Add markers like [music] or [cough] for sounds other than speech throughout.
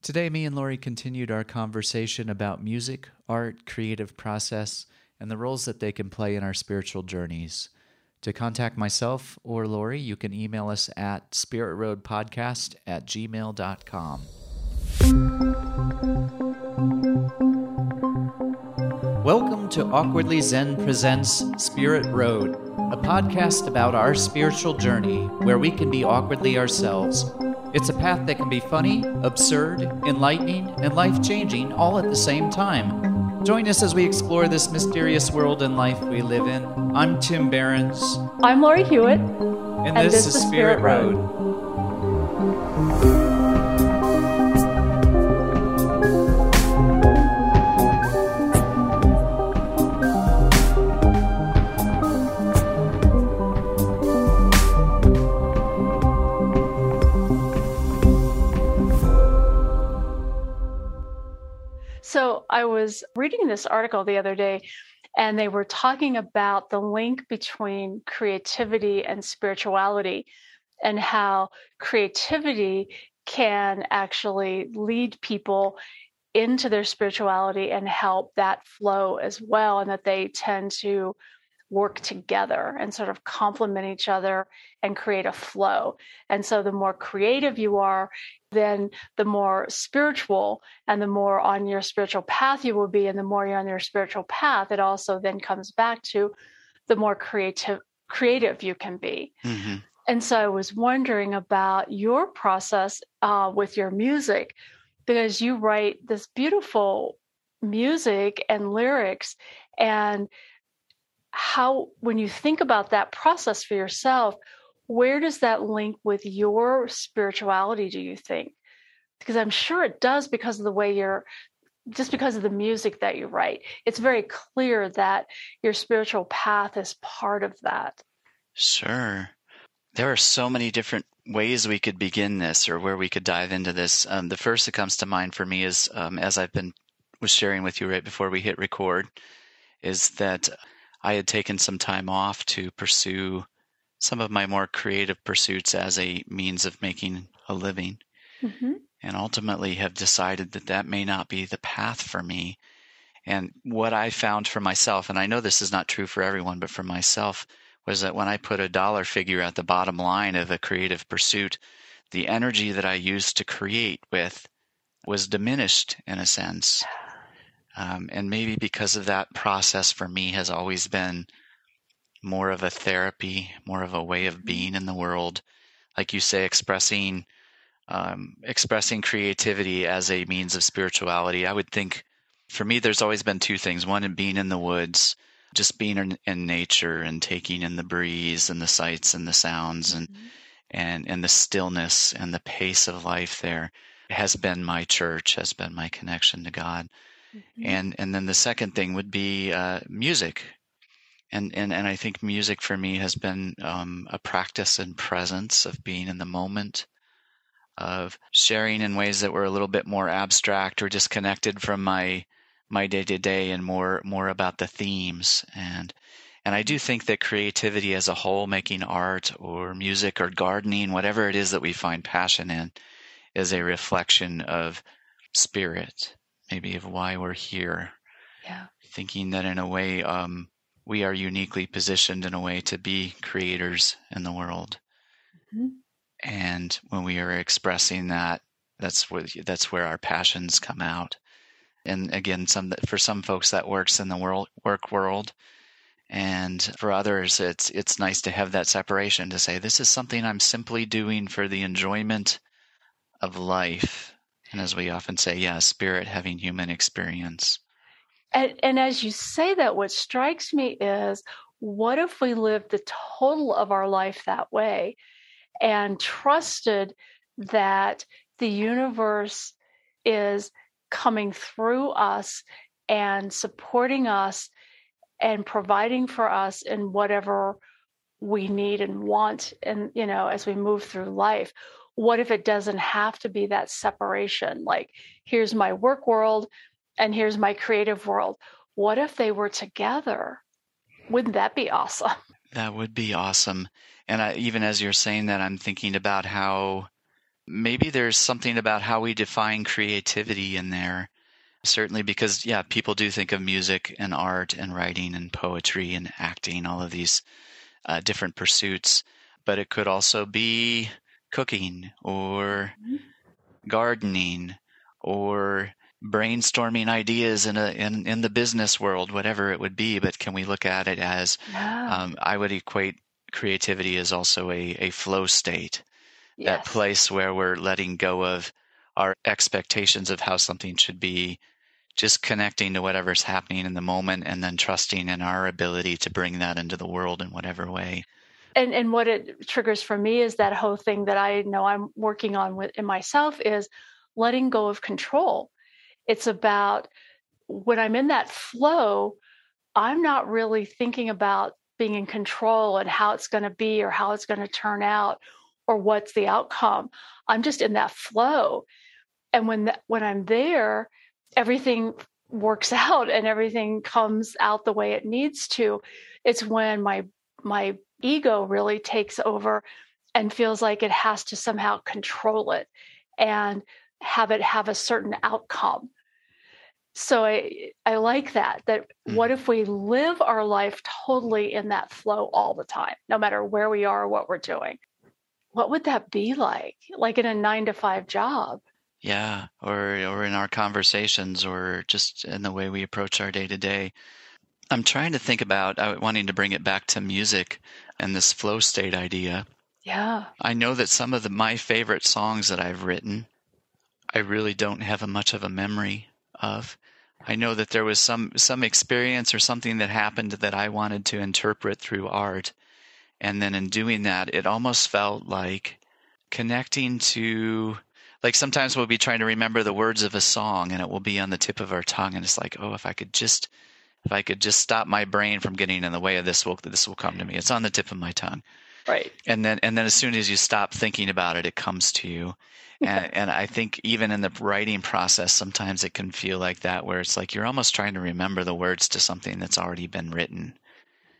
Today, me and Laurie continued our conversation about music, art, creative process, and the roles that they can play in our spiritual journeys. To contact myself or Laurie, you can email us at spiritroadpodcast at gmail.com. Welcome to Awkwardly Zen Presents Spirit Road, a podcast about our spiritual journey where we can be awkwardly ourselves. It's a path that can be funny, absurd, enlightening, and life changing all at the same time. Join us as we explore this mysterious world and life we live in. I'm Tim Behrens. I'm Laurie Hewitt. And, and this, this, is Spirit, Spirit Road. Road. I was reading this article the other day, and they were talking about the link between creativity and spirituality and how creativity can actually lead people into their spirituality and help that flow as well, and that they tend to work together and sort of complement each other and create a flow. And so the more creative you are, then the more spiritual and the more on your spiritual path you will be. And the more you're on your spiritual path, it also then comes back to the more creative creative you can be. Mm-hmm. And so I was wondering about your process uh, with your music because you write this beautiful music and lyrics and how when you think about that process for yourself where does that link with your spirituality do you think? Because i'm sure it does because of the way you're just because of the music that you write. It's very clear that your spiritual path is part of that. Sure. There are so many different ways we could begin this or where we could dive into this. Um, the first that comes to mind for me is um, as i've been was sharing with you right before we hit record is that I had taken some time off to pursue some of my more creative pursuits as a means of making a living. Mm-hmm. And ultimately have decided that that may not be the path for me. And what I found for myself, and I know this is not true for everyone, but for myself, was that when I put a dollar figure at the bottom line of a creative pursuit, the energy that I used to create with was diminished in a sense. Um, and maybe because of that process for me has always been more of a therapy, more of a way of mm-hmm. being in the world. Like you say, expressing um, expressing creativity as a means of spirituality. I would think for me, there's always been two things. One, in being in the woods, just being in, in nature and taking in the breeze and the sights and the sounds and mm-hmm. and and the stillness and the pace of life there has been my church, has been my connection to God. Mm-hmm. And and then the second thing would be uh, music. And, and and I think music for me has been um, a practice and presence of being in the moment, of sharing in ways that were a little bit more abstract or disconnected from my my day to day and more more about the themes and and I do think that creativity as a whole, making art or music or gardening, whatever it is that we find passion in, is a reflection of spirit maybe of why we're here. Yeah. Thinking that in a way, um, we are uniquely positioned in a way to be creators in the world. Mm-hmm. And when we are expressing that, that's where that's where our passions come out. And again, some for some folks that works in the world work world, and for others, it's it's nice to have that separation to say this is something I'm simply doing for the enjoyment of life and as we often say, yeah, spirit having human experience. And, and as you say that, what strikes me is what if we lived the total of our life that way and trusted that the universe is coming through us and supporting us and providing for us in whatever we need and want and you know as we move through life what if it doesn't have to be that separation? Like, here's my work world and here's my creative world. What if they were together? Wouldn't that be awesome? [laughs] That would be awesome. And I, even as you're saying that, I'm thinking about how maybe there's something about how we define creativity in there. Certainly, because, yeah, people do think of music and art and writing and poetry and acting, all of these uh, different pursuits. But it could also be cooking or mm-hmm. gardening or brainstorming ideas in a in, in the business world, whatever it would be. But can we look at it as yeah. um, I would equate creativity as also a, a flow state yes. that place where we're letting go of our expectations of how something should be, just connecting to whatever's happening in the moment and then trusting in our ability to bring that into the world in whatever way. And and what it triggers for me is that whole thing that I know I'm working on with in myself is letting go of control. It's about when I'm in that flow, I'm not really thinking about being in control and how it's going to be or how it's going to turn out or what's the outcome. I'm just in that flow. And when when I'm there, everything works [laughs] out and everything comes out the way it needs to. It's when my my ego really takes over and feels like it has to somehow control it and have it have a certain outcome. So I I like that that mm. what if we live our life totally in that flow all the time, no matter where we are or what we're doing what would that be like? Like in a nine to five job? Yeah, or or in our conversations, or just in the way we approach our day to day. I'm trying to think about uh, wanting to bring it back to music and this flow state idea. Yeah. I know that some of the, my favorite songs that I've written, I really don't have a much of a memory of. I know that there was some some experience or something that happened that I wanted to interpret through art, and then in doing that, it almost felt like connecting to, like sometimes we'll be trying to remember the words of a song and it will be on the tip of our tongue. And it's like, oh, if I could just, if I could just stop my brain from getting in the way of this, will this will come to me. It's on the tip of my tongue. Right. And then, and then as soon as you stop thinking about it, it comes to you. And, and I think even in the writing process, sometimes it can feel like that, where it's like you're almost trying to remember the words to something that's already been written.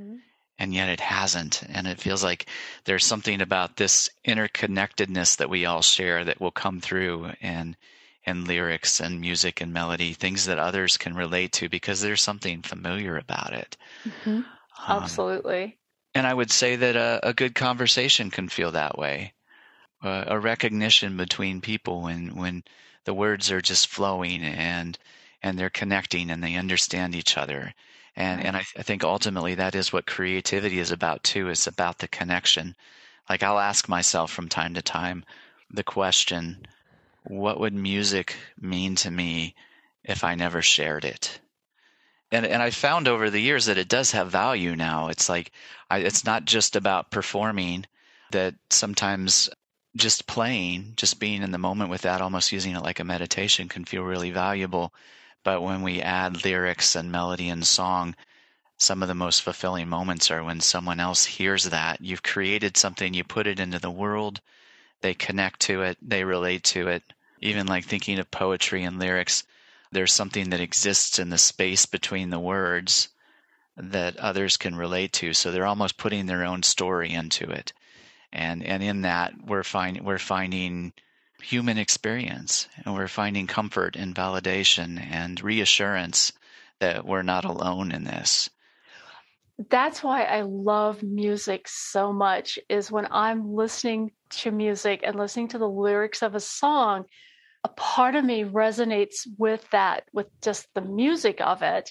Mm-hmm and yet it hasn't. And it feels like there's something about this interconnectedness that we all share that will come through in in lyrics and music and melody, things that others can relate to because there's something familiar about it. Mm-hmm. Um, Absolutely. And I would say that a, a good conversation can feel that way. Uh, a recognition between people when when the words are just flowing and and they're connecting and they understand each other and right. and I, I think ultimately that is what creativity is about too It's about the connection like i'll ask myself from time to time the question what would music mean to me if i never shared it and and i found over the years that it does have value now it's like I, it's not just about performing that sometimes just playing just being in the moment with that almost using it like a meditation can feel really valuable but when we add lyrics and melody and song, some of the most fulfilling moments are when someone else hears that. You've created something, you put it into the world, they connect to it, they relate to it. Even like thinking of poetry and lyrics, there's something that exists in the space between the words that others can relate to. So they're almost putting their own story into it. And and in that we're finding we're finding human experience. And we're finding comfort and validation and reassurance that we're not alone in this. That's why I love music so much is when I'm listening to music and listening to the lyrics of a song, a part of me resonates with that, with just the music of it,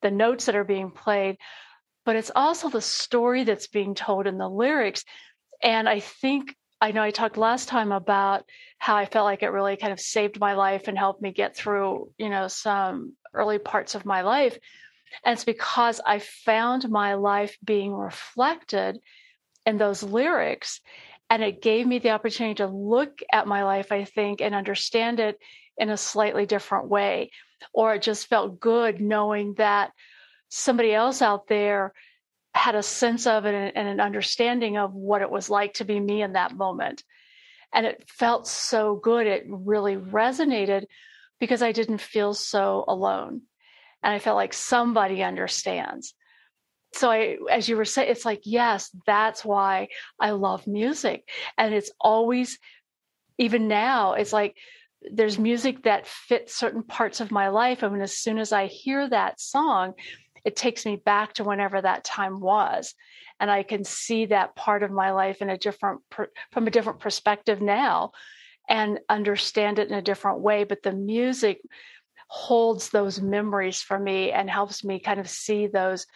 the notes that are being played, but it's also the story that's being told in the lyrics. And I think I know I talked last time about how I felt like it really kind of saved my life and helped me get through, you know, some early parts of my life. And it's because I found my life being reflected in those lyrics. And it gave me the opportunity to look at my life, I think, and understand it in a slightly different way. Or it just felt good knowing that somebody else out there had a sense of it and an understanding of what it was like to be me in that moment. And it felt so good. It really resonated because I didn't feel so alone. And I felt like somebody understands. So I, as you were saying, it's like, yes, that's why I love music. And it's always, even now, it's like there's music that fits certain parts of my life. Mean, as soon as I hear that song, it takes me back to whenever that time was and i can see that part of my life in a different from a different perspective now and understand it in a different way but the music holds those memories for me and helps me kind of see those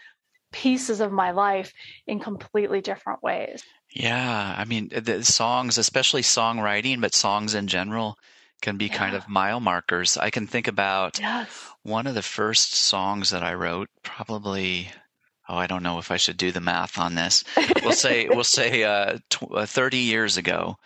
pieces of my life in completely different ways yeah i mean the songs especially songwriting but songs in general can be yeah. kind of mile markers. I can think about yes. one of the first songs that I wrote, probably. Oh, I don't know if I should do the math on this. We'll say [laughs] we'll say uh, tw- uh, 30 years ago.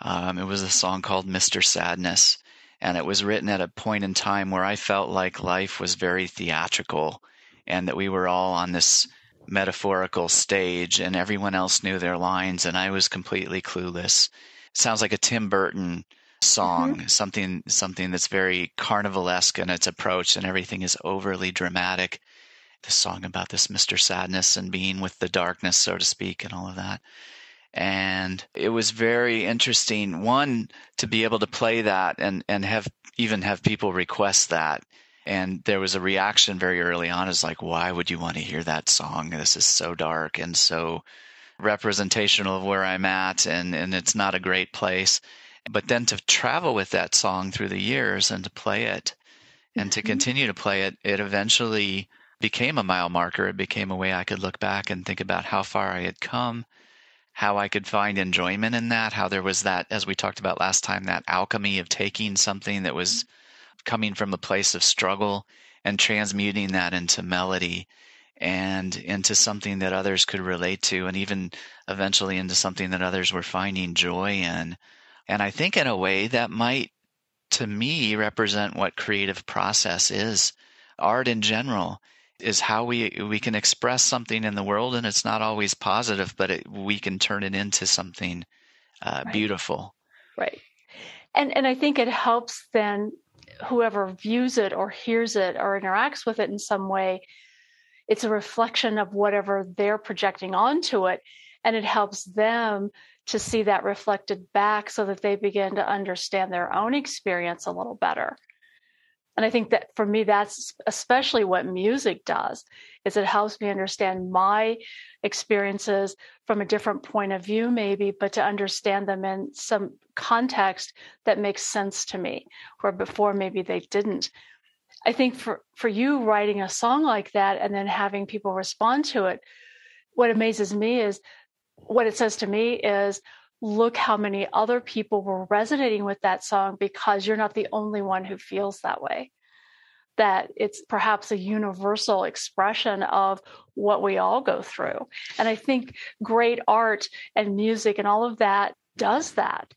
Um, it was a song called "Mr. Sadness," and it was written at a point in time where I felt like life was very theatrical, and that we were all on this metaphorical stage, and everyone else knew their lines, and I was completely clueless. Sounds like a Tim Burton song, mm-hmm. something something that's very carnivalesque in its approach, and everything is overly dramatic. The song about this Mr. Sadness and being with the darkness, so to speak, and all of that. And it was very interesting, one, to be able to play that and, and have even have people request that. And there was a reaction very early on is like, why would you want to hear that song? This is so dark and so representational of where I'm at and, and it's not a great place but then to travel with that song through the years and to play it and to mm-hmm. continue to play it, it eventually became a mile marker. It became a way I could look back and think about how far I had come, how I could find enjoyment in that, how there was that, as we talked about last time, that alchemy of taking something that was coming from a place of struggle and transmuting that into melody and into something that others could relate to, and even eventually into something that others were finding joy in. And I think in a way that might, to me, represent what creative process is. Art in general is how we we can express something in the world, and it's not always positive, but it, we can turn it into something uh, right. beautiful. Right. And and I think it helps then whoever views it or hears it or interacts with it in some way. It's a reflection of whatever they're projecting onto it, and it helps them to see that reflected back so that they begin to understand their own experience a little better. And I think that for me, that's especially what music does, is it helps me understand my experiences from a different point of view, maybe, but to understand them in some context that makes sense to me, where before maybe they didn't. I think for, for you writing a song like that and then having people respond to it, what amazes me is what it says to me is look how many other people were resonating with that song because you're not the only one who feels that way. That it's perhaps a universal expression of what we all go through. And I think great art and music and all of that does that.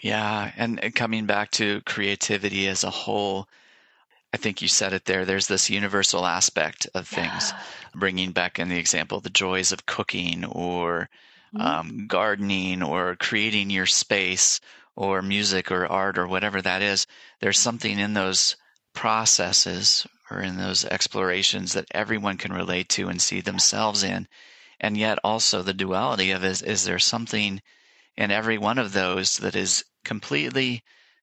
Yeah. And coming back to creativity as a whole, I think you said it there. There's this universal aspect of things, yeah. bringing back in the example the joys of cooking or mm-hmm. um, gardening or creating your space or music or art or whatever that is. There's something in those processes or in those explorations that everyone can relate to and see themselves in. And yet, also, the duality of is, is there something in every one of those that is completely,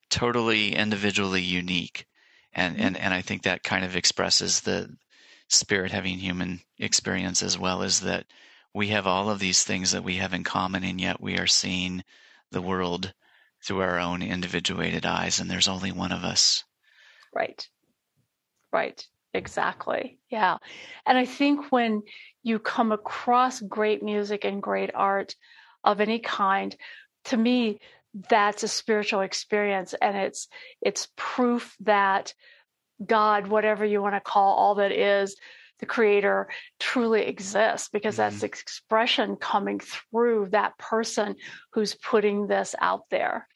totally, individually unique? and mm-hmm. and and I think that kind of expresses the spirit having human experience as well as that we have all of these things that we have in common and yet we are seeing the world through our own individuated eyes and there's only one of us. Right. Right. Exactly. Yeah. And i think when you come across great music and great art of any kind to me that's a spiritual experience and it's it's proof that god whatever you want to call all that is the creator truly exists because mm-hmm. that's expression coming through that person who's putting this out there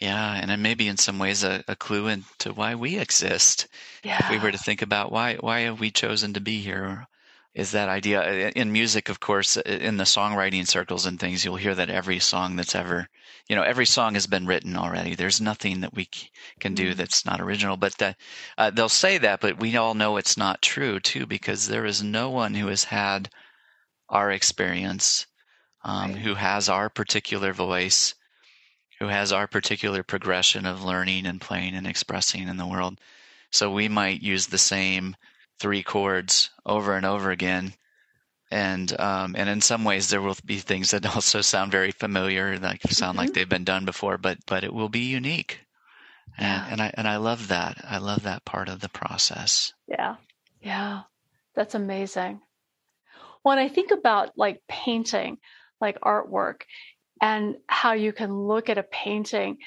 yeah and it may be in some ways a, a clue into why we exist yeah. if we were to think about why why have we chosen to be here is that idea in music of course in the songwriting circles and things you'll hear that every song that's ever you know every song has been written already there's nothing that we can do mm-hmm. that's not original but that, uh, they'll say that but we all know it's not true too because there is no one who has had our experience um, right. who has our particular voice who has our particular progression of learning and playing and expressing in the world. So we might use the same three chords over and over again. And um, and in some ways there will be things that [laughs] also sound very familiar, like sound mm-hmm. like they've been done before, but but it will be unique. And, yeah. and I and I love that. I love that part of the process. Yeah. Yeah. That's amazing. When I think about like painting, like artwork, and how you can look at a painting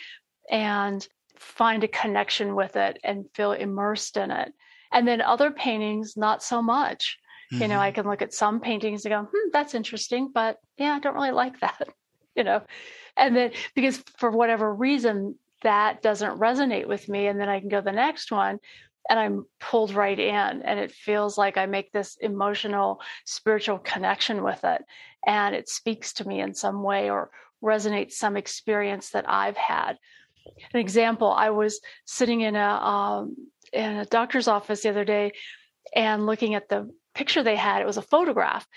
and find a connection with it and feel immersed in it. And then other paintings, not so much. Mm-hmm. You know, I mm-hmm. can look at some paintings and go, hmm, that's interesting, but yeah, I don't really like [laughs] that, you know. And then because for whatever reason, that doesn't resonate with me. And then I can go the next one and I'm pulled right in. And it feels like I make this emotional, spiritual connection with it. And it speaks to me in some way or resonates some experience that I've had. An example, I was sitting in a um, in a doctor's office the other day and looking at the picture they had. It was a photograph,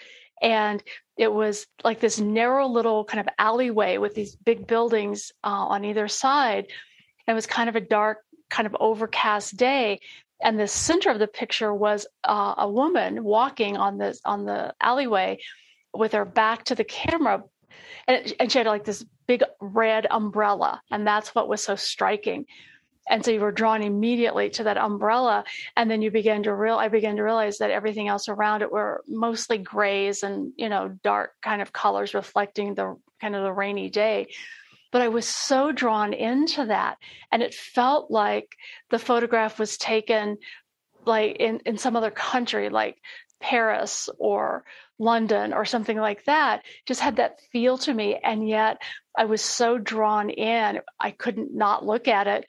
and it was like this narrow little kind of alleyway with these big buildings uh, on either side. And it was kind of a dark, kind of overcast day. And the center of the picture was uh, a woman walking on the on the alleyway with her back to the camera, and, and she had like this big red umbrella, and that's what was so striking. And so you were drawn immediately to that umbrella. And then you began to real I began to realize that everything else around it were mostly grays and, you know, dark kind of colors reflecting the kind of the rainy day. But I was so drawn into that. And it felt like the photograph was taken like in, in some other country, like Paris or London or something like that, just had that feel to me. And yet I was so drawn in, I couldn't not look at it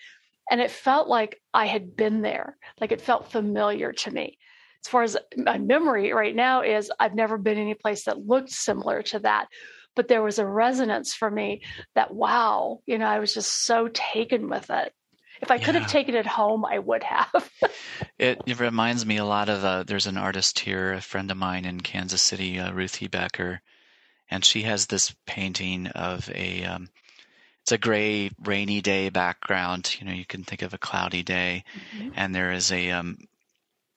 and it felt like I had been there, like it felt familiar to me. As far as my memory right now is, I've never been any place that looked similar to that. But there was a resonance for me that, wow, you know, I was just so taken with it. If I yeah. could have taken it home, I would have. it, it, reminds me a lot of uh, there's an artist here, a friend of mine in Kansas City, uh, Ruthie Becker, and she has this painting of a um, it's a gray, rainy day background. You know, you can think of a cloudy day, mm-hmm. and there is a, um,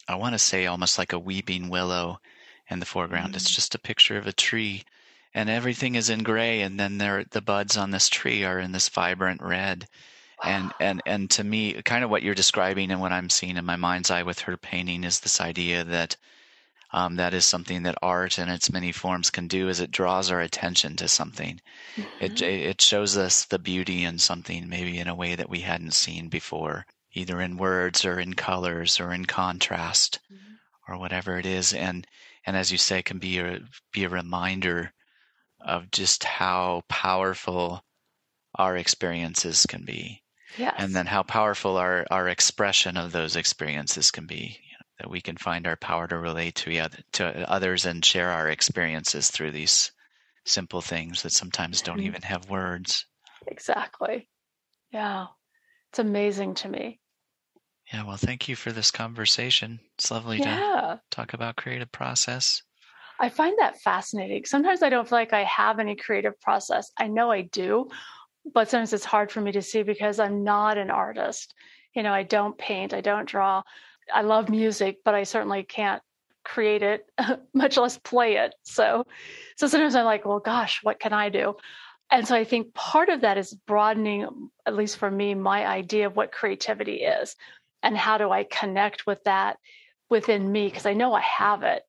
I want to say almost like a weeping willow in the foreground. Mm-hmm. It's just a picture of a tree, and everything is in gray, and then there the buds on this tree are in this vibrant red. And and and to me, kind of what you're describing and what I'm seeing in my mind's eye with her painting is this idea that um, that is something that art in its many forms can do is it draws our attention to something mm-hmm. it, it shows us the beauty in something maybe in a way that we hadn't seen before either in words or in colors or in contrast mm-hmm. or whatever it is and and as you say can be a be a reminder of just how powerful our experiences can be yes. and then how powerful our our expression of those experiences can be that we can find our power to relate to, to others and share our experiences through these simple things that sometimes don't mm-hmm. even have words. Exactly. Yeah. It's amazing to me. Yeah, well, thank you for this conversation. It's lovely yeah. to talk about creative process. I find that fascinating. Sometimes I don't feel like I have any creative process. I know I do, but sometimes it's hard for me to see because I'm not an artist. You know, I don't paint, I don't draw. I love music, but I certainly can't create it, [laughs] much less play it. So, so sometimes I'm like, well, gosh, what can I do? And so I think part of that is broadening, at least for me, my idea of what creativity is and how do I connect with that within me? Because I know I have it.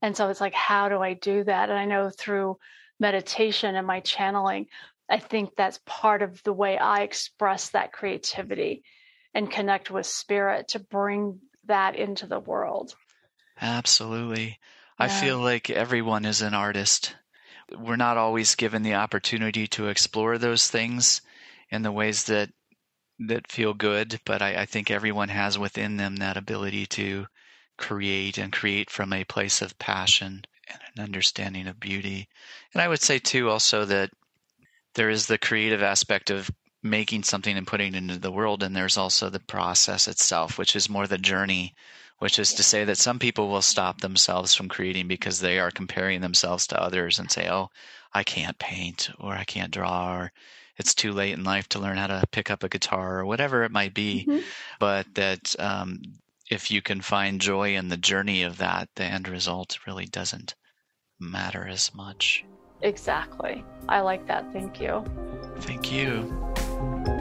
And so it's like, how do I do that? And I know through meditation and my channeling, I think that's part of the way I express that creativity and connect with spirit to bring that into the world. Absolutely. Yeah. I feel like everyone is an artist. We're not always given the opportunity to explore those things in the ways that that feel good, but I, I think everyone has within them that ability to create and create from a place of passion and an understanding of beauty. And I would say too also that there is the creative aspect of making something and putting it into the world. And there's also the process itself, which is more the journey, which is to say that some people will stop themselves from creating because they are comparing themselves to others and say, oh, I can't paint or I can't draw or it's too late in life to learn how to pick up a guitar or whatever it might be. Mm-hmm. But that um, if you can find joy in the journey of that, the end result really doesn't matter as much. Exactly. I like that. Thank you. Thank you. Bye.